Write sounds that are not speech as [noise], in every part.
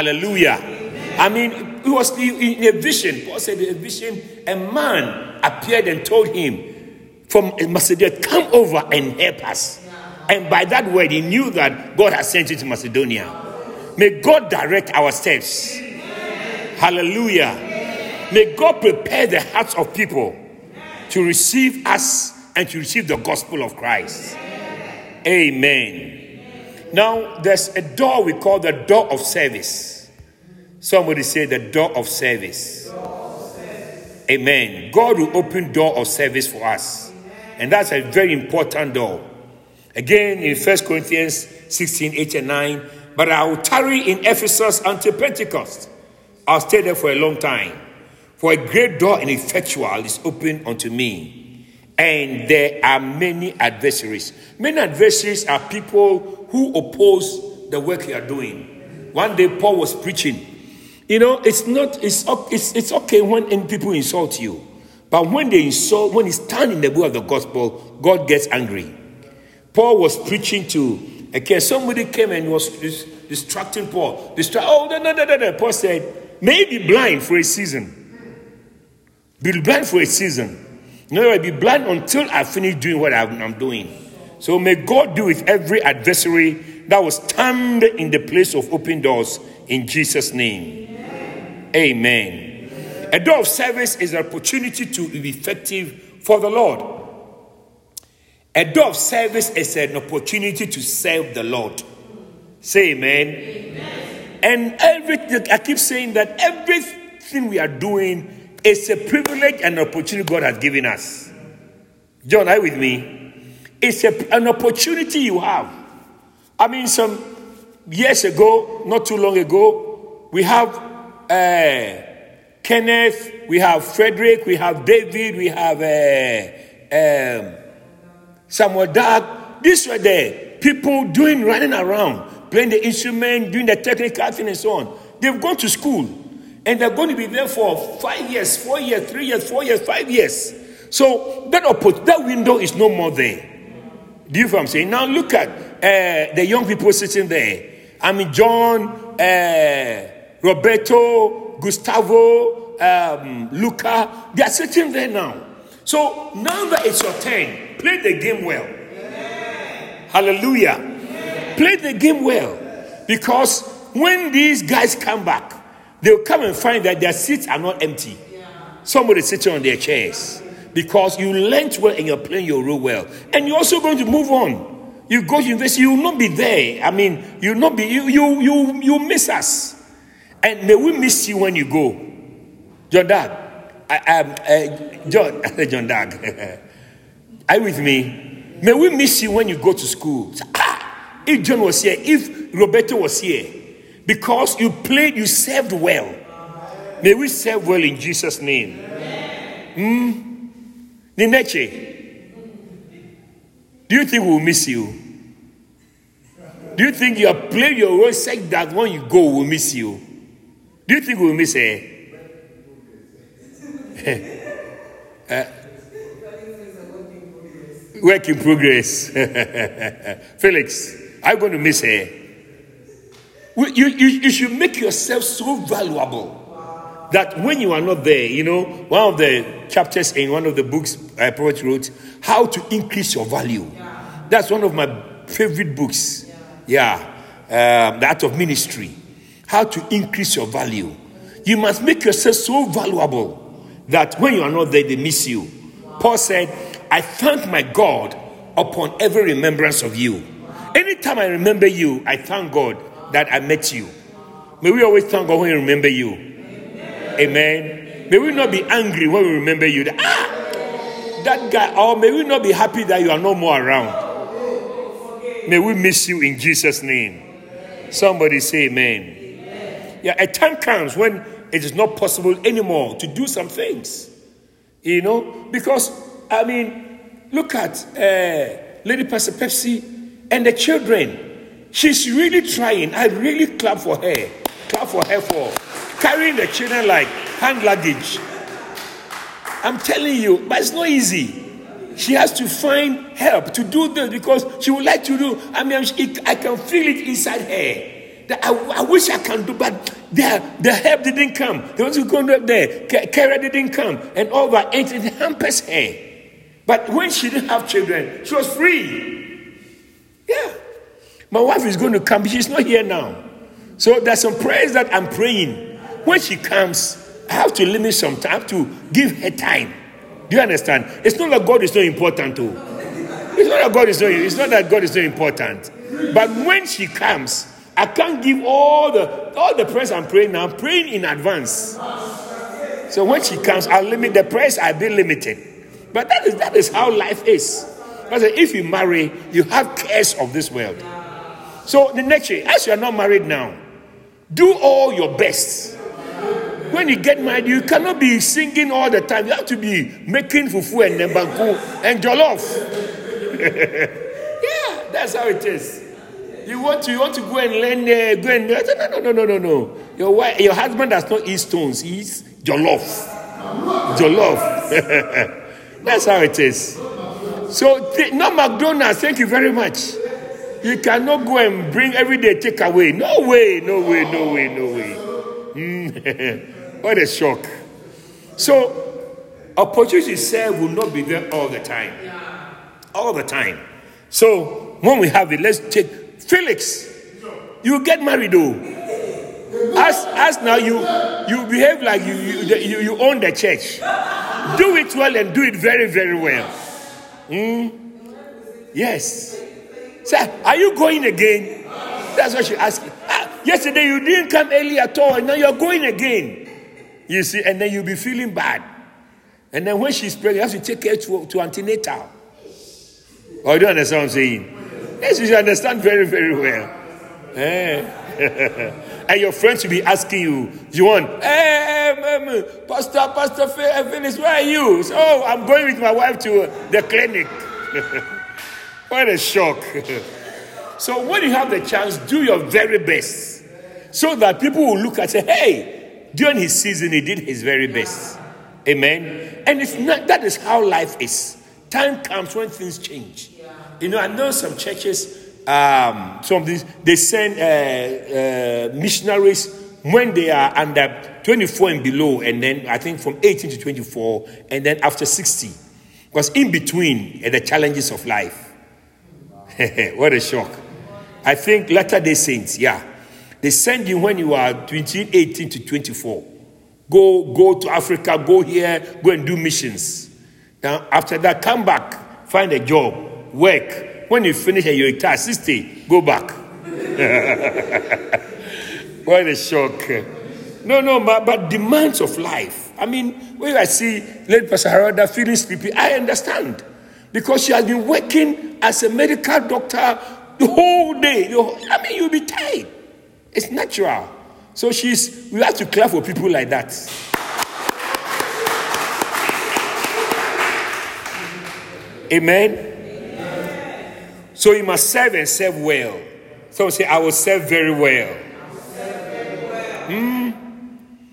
Hallelujah. I mean, it was in a vision. Paul said, in a vision, a man appeared and told him from Macedonia, come over and help us. And by that word, he knew that God had sent you to Macedonia. May God direct our steps. Hallelujah. May God prepare the hearts of people to receive us and to receive the gospel of Christ. Amen. Now, there's a door we call the door of service. Somebody say the door of service. Amen. God will open door of service for us. And that's a very important door. Again, in 1 Corinthians 16, 8 and 9, but I will tarry in Ephesus until Pentecost. I'll stay there for a long time. For a great door and effectual is open unto me. And there are many adversaries. Many adversaries are people who oppose the work you are doing. One day Paul was preaching. You know, it's not it's it's, it's okay when people insult you. But when they insult, when you stand in the way of the gospel, God gets angry. Paul was preaching to okay, somebody came and was distracting Paul. Distra- oh, no, no, no, no, no. Paul said, may be blind for a season. Be blind for a season. No, I'll be blind until I finish doing what I'm doing. So may God do with every adversary that will stand in the place of open doors in Jesus' name. Amen. Amen. A door of service is an opportunity to be effective for the Lord. A door of service is an opportunity to serve the Lord. Say amen. amen. And everything, I keep saying that everything we are doing is a privilege and opportunity God has given us. John, are you with me? It's a, an opportunity you have. I mean, some years ago, not too long ago, we have uh, Kenneth, we have Frederick, we have David, we have uh, um, Samuel Dark. These were the people doing running around, playing the instrument, doing the technical thing, and so on. They've gone to school and they're going to be there for five years, four years, three years, four years, five years. So that that window is no more there. Do you know what I'm saying? Now look at uh, the young people sitting there. I mean, John, uh, Roberto, Gustavo, um, Luca, they are sitting there now. So now that it's your turn, play the game well. Hallelujah. Play the game well. Because when these guys come back, they'll come and find that their seats are not empty. Yeah. Somebody sitting on their chairs because you learned well and you're playing your role well. And you're also going to move on. You go to university, you will not be there. I mean, you'll not be, you, you, you, you miss us. And may we miss you when you go. John Dag, I, um, uh, John, [laughs] John Dag, [laughs] are you with me? May we miss you when you go to school. Ah, if John was here, if Roberto was here, because you played, you served well. May we serve well in Jesus' name. Hmm? Nineche, do you think we'll miss you? Do you think you have played your role such that when you go, we'll miss you? Do you think we'll miss her? uh, [laughs] work in progress. [laughs] Felix, I'm going to miss her. You, you, you should make yourself so valuable that when you are not there, you know, one of the chapters in one of the books I Prophet wrote, How to Increase Your Value. That's one of my favorite books. Yeah. Um, the Art of Ministry. How to increase your value. You must make yourself so valuable that when you are not there, they miss you. Paul said, I thank my God upon every remembrance of you. Anytime I remember you, I thank God that I met you. May we always thank God when we remember you. Amen. May we not be angry when we remember you. That, ah, that guy, or may we not be happy that you are no more around. May we miss you in Jesus' name. Somebody say amen. Yeah, a time comes when it is not possible anymore to do some things. You know, because I mean, look at uh, Lady Pastor Pepsi and the children. She's really trying. I really clap for her. Clap for her for carrying the children like hand luggage. I'm telling you, but it's not easy. She has to find help to do this because she would like to do. I mean, I can feel it inside her that I, I wish I can do, but the, the help didn't come. The ones who go up there, Kara didn't come, and all that, and it hampers her. But when she didn't have children, she was free. Yeah. My wife is going to come, she's not here now. So there's some prayers that I'm praying. When she comes, I have to limit some time, I have to give her time. Do you understand? It's not that God is not important, too. It's not that God is not, it's not that God is not important. But when she comes, I can't give all the all the prayers I'm praying now. I'm praying in advance. So when she comes, I'll limit the prayers. I'll be limited. But that is that is how life is. Because if you marry, you have cares of this world. So the next year, as you are not married now, do all your best. When you get married, you cannot be singing all the time. You have to be making fufu and nembanku and jollof. [laughs] yeah, that's how it is. You want to you want to go and learn uh, go and no no no no no no. Your wife, your husband does not eat stones. He eats jollof. Jollof. [laughs] that's how it is. So no McDonald's. Thank you very much. You cannot go and bring everyday takeaway. No way, no way, no way, no way. Mm. [laughs] what a shock. So, opportunity serve will not be there all the time. All the time. So, when we have it, let's take Felix. You get married though. As, as now you you behave like you, you, you, you own the church. Do it well and do it very, very well. Mm? Yes. Sir, are you going again? That's what she asked. Ah, yesterday you didn't come early at all, and now you're going again. You see, and then you'll be feeling bad. And then when she's pregnant, you have to take her to, to antenatal. Oh, you don't understand what I'm saying? Yes, you should understand very, very well. Eh? [laughs] and your friends will be asking you, you want, hey, um, Pastor, Pastor Phyllis, where are you? So, oh, I'm going with my wife to the clinic. [laughs] What a shock. [laughs] so when you have the chance, do your very best so that people will look and say, hey, during his season, he did his very best. Amen. And it's not that is how life is. Time comes when things change. You know, I know some churches, um, some of these, they send uh, uh, missionaries when they are under 24 and below, and then I think from 18 to 24, and then after 60. Because in between are the challenges of life. [laughs] what a shock. I think Latter day Saints, yeah. They send you when you are between 18 to 24. Go, go to Africa, go here, go and do missions. Now, after that, come back, find a job, work. When you finish and you retire, 60, go back. [laughs] what a shock. No, no, but, but demands of life. I mean, when I see Lady Pastor Harada feeling sleepy, I understand. Because she has been working as a medical doctor the whole day. I mean, you'll be tired. It's natural. So she's, we have to clap for people like that. Amen? Amen. So you must serve and serve well. Someone say, I will serve very well. Mm.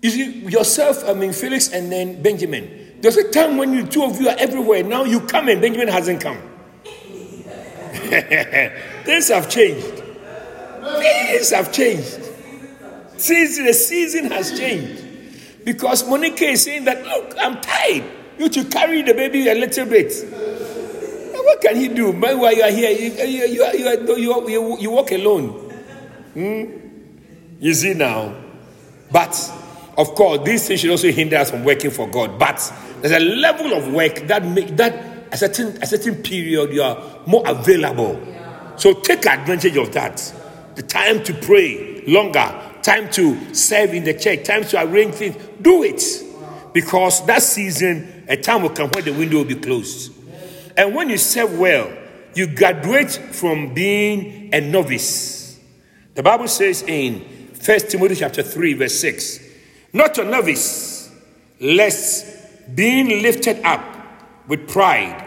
You see, yourself, I mean, Felix and then Benjamin. There's a time when you two of you are everywhere. Now you come and Benjamin hasn't come. [laughs] Things have changed. Things have changed. Since the season has changed. Because Monica is saying that, look, I'm tired. You to carry the baby a little bit. What can he do? But while you are here, you, you, you, you, you, you walk alone. Hmm? You see now. But, of course, these things should also hinder us from working for God. But there's a level of work that make, that a certain a certain period you are more available. So take advantage of that. The time to pray longer, time to serve in the church, time to arrange things. Do it. Because that season, a time will come when the window will be closed. And when you serve well, you graduate from being a novice. The Bible says in 1 Timothy chapter 3, verse 6, not a novice, lest being lifted up with pride,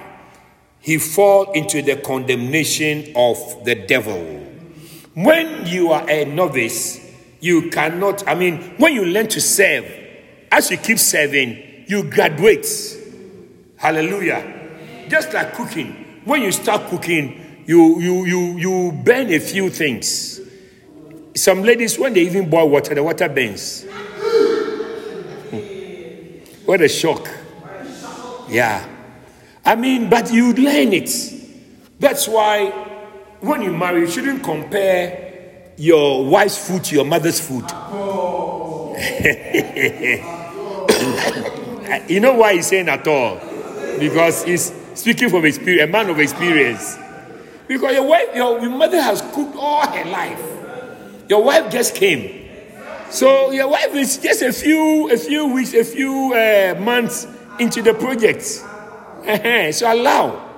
he fall into the condemnation of the devil. When you are a novice, you cannot, I mean, when you learn to serve, as you keep serving, you graduate. Hallelujah. Just like cooking. When you start cooking, you you you you burn a few things. some ladies, when they even boil water, the water bends. Hmm. what a shock. Yeah. I mean, but you learn it. That's why when you marry, you shouldn't compare your wife's food to your mother's food. [laughs] you know why he's saying at all? Because he's speaking from experience, a man of experience. Because your wife, your, your mother has cooked all her life. Your wife just came. So your wife is just a few, a few weeks, a few uh, months into the project. [laughs] so allow.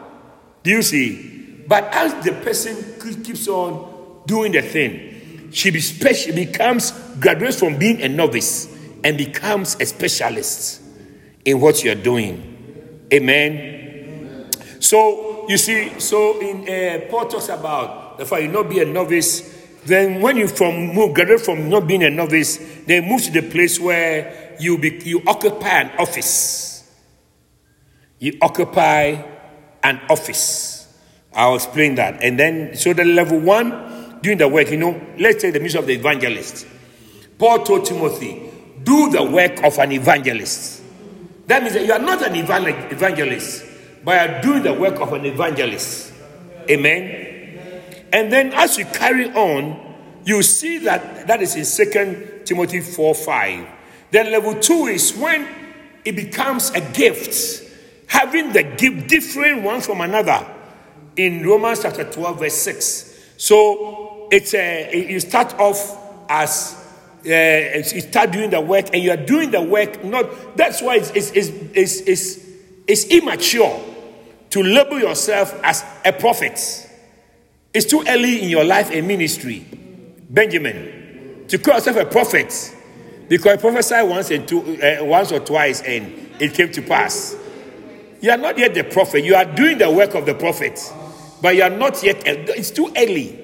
Do you see? But as the person keeps on doing the thing, she becomes graduates from being a novice and becomes a specialist in what you're doing. Amen. So you see, so in uh, Paul talks about the fact you not be a novice. Then when you from move graduate from not being a novice, they move to the place where you be, you occupy an office. You occupy an office. I'll explain that. And then so the level one doing the work, you know, let's say the mission of the evangelist. Paul told Timothy, do the work of an evangelist. That means that you are not an evangelist, but you are doing the work of an evangelist. Amen. And then as you carry on, you see that that is in Second Timothy 4 5. Then level two is when it becomes a gift, having the gift different one from another. In Romans chapter 12, verse 6. So it's a you start off as uh, you start doing the work and you are doing the work not that's why it's, it's, it's, it's, it's immature to label yourself as a prophet. It's too early in your life and ministry benjamin to call yourself a prophet because I prophesied once and two, uh, once or twice and it came to pass. You are not yet the prophet. You are doing the work of the prophet but you are not yet it's too early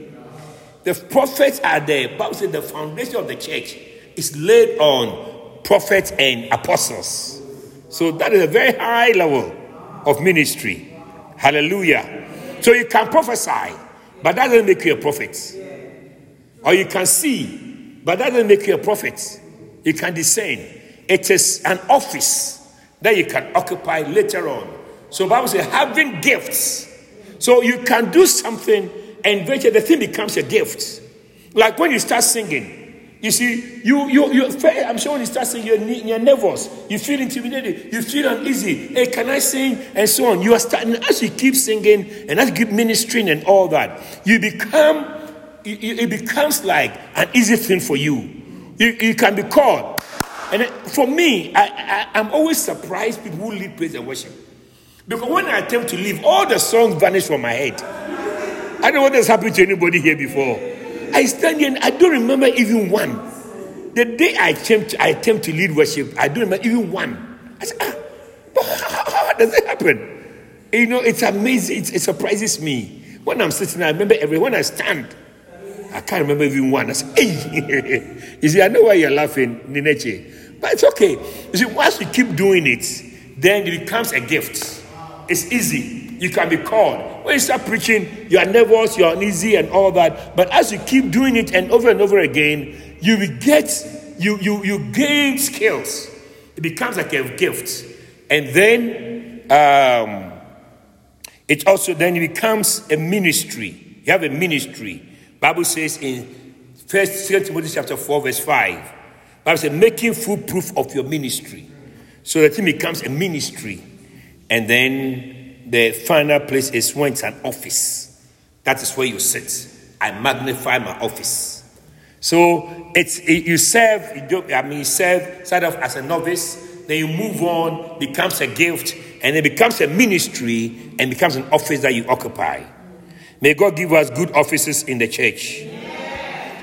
the prophets are there. Bible says the foundation of the church is laid on prophets and apostles. So that is a very high level of ministry. Hallelujah. So you can prophesy, but that doesn't make you a prophet. Or you can see, but that doesn't make you a prophet. You can discern. It is an office that you can occupy later on. So Bible says having gifts. So you can do something and eventually the thing becomes a gift. Like when you start singing, you see, you, you, you, I'm sure when you start singing, you're, you're nervous, you feel intimidated, you feel uneasy. Hey, can I sing? And so on. You are starting, as you keep singing and as you keep ministering and all that, you become, it becomes like an easy thing for you. You, you can be called. And for me, I, I, I'm always surprised people who lead praise and worship. Because when I attempt to leave, all the songs vanish from my head. I don't know what has happened to anybody here before. I stand here and I don't remember even one. The day I attempt, I attempt to lead worship, I don't remember even one. I said, ah, how, does it happen? You know, it's amazing. It, it surprises me. When I'm sitting, I remember every when I stand, I can't remember even one. I say, hey. [laughs] you see, I know why you're laughing, Nineche. But it's okay. You see, once you keep doing it, then it becomes a gift. It's easy you can be called. When you start preaching, you are nervous, you are uneasy, and all that. But as you keep doing it and over and over again, you will get, you, you, you gain skills. It becomes like a gift. And then um, it also then becomes a ministry. You have a ministry. Bible says in First Timothy chapter 4, verse 5. Bible says, making full proof of your ministry. So that it becomes a ministry. And then the final place is when it's an office. That is where you sit. I magnify my office. So it's it, you serve. You do, I mean, you serve start off as a novice, then you move on, becomes a gift, and it becomes a ministry and becomes an office that you occupy. May God give us good offices in the church.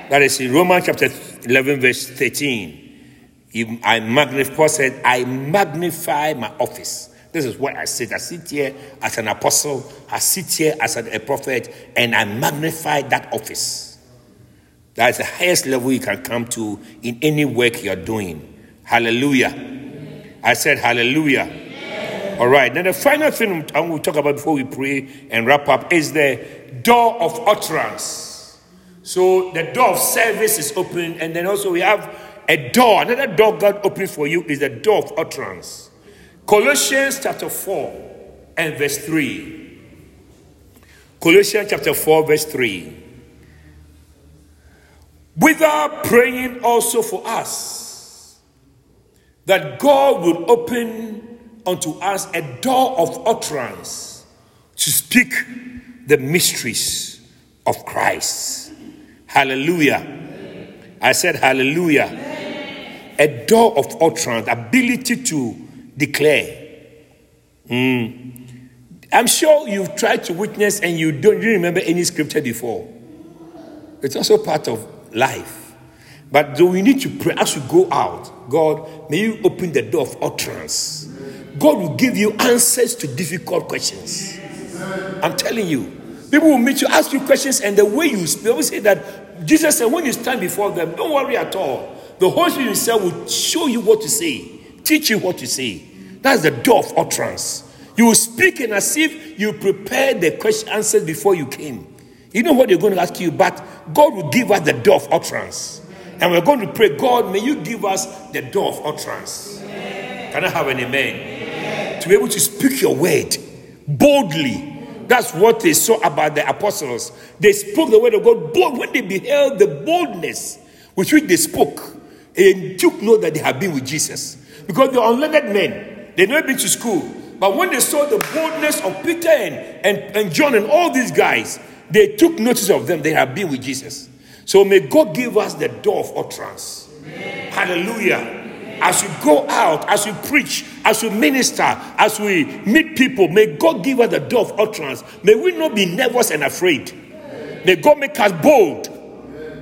That is in Romans chapter 11, verse 13. I magnify, Paul said, I magnify my office. This is what I said. I sit here as an apostle, I sit here as a, prophet, and I magnify that office. That is the highest level you can come to in any work you're doing. Hallelujah. I said hallelujah. All right. Now, the final thing I will talk about before we pray and wrap up is the door of utterance. So the door of service is open, and then also we have a door. Another door God opens for you is the door of utterance. Colossians chapter 4 and verse 3. Colossians chapter 4, verse 3. Without praying also for us, that God will open unto us a door of utterance to speak the mysteries of Christ. Hallelujah. I said, Hallelujah. A door of utterance, ability to declare. Mm. I'm sure you've tried to witness and you don't remember any scripture before. It's also part of life. But we need to pray as you go out? God, may you open the door of utterance. God will give you answers to difficult questions. I'm telling you. People will meet you, ask you questions, and the way you speak, always say that Jesus said, when you stand before them, don't worry at all. The Holy Spirit Himself will show you what to say, teach you what to say. That's the door of utterance. You will speak as if you prepared the question answers before you came. You know what they're going to ask you, but God will give us the door of utterance. And we're going to pray, God, may you give us the door of utterance. Amen. Can I have an amen? amen? To be able to speak your word boldly that's what they saw about the apostles. They spoke the word of God bold. When they beheld the boldness with which they spoke, and took note that they had been with Jesus. Because they're unlearned men, they'd never been to school. But when they saw the boldness of Peter and, and, and John and all these guys, they took notice of them. They have been with Jesus. So may God give us the door of utterance. Amen. Hallelujah. As we go out, as we preach, as we minister, as we meet people, may God give us the door of utterance. May we not be nervous and afraid. May God make us bold.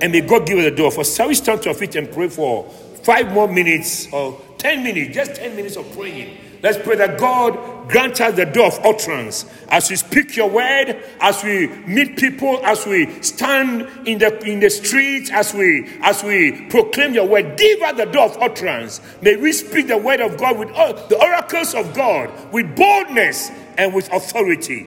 And may God give us the door. For shall we stand to our feet and pray for five more minutes or 10 minutes, just 10 minutes of praying. Let's pray that God grant us the door of utterance as we speak your word, as we meet people, as we stand in the in the streets, as we as we proclaim your word. Give us the door of utterance. May we speak the word of God with all the oracles of God with boldness and with authority.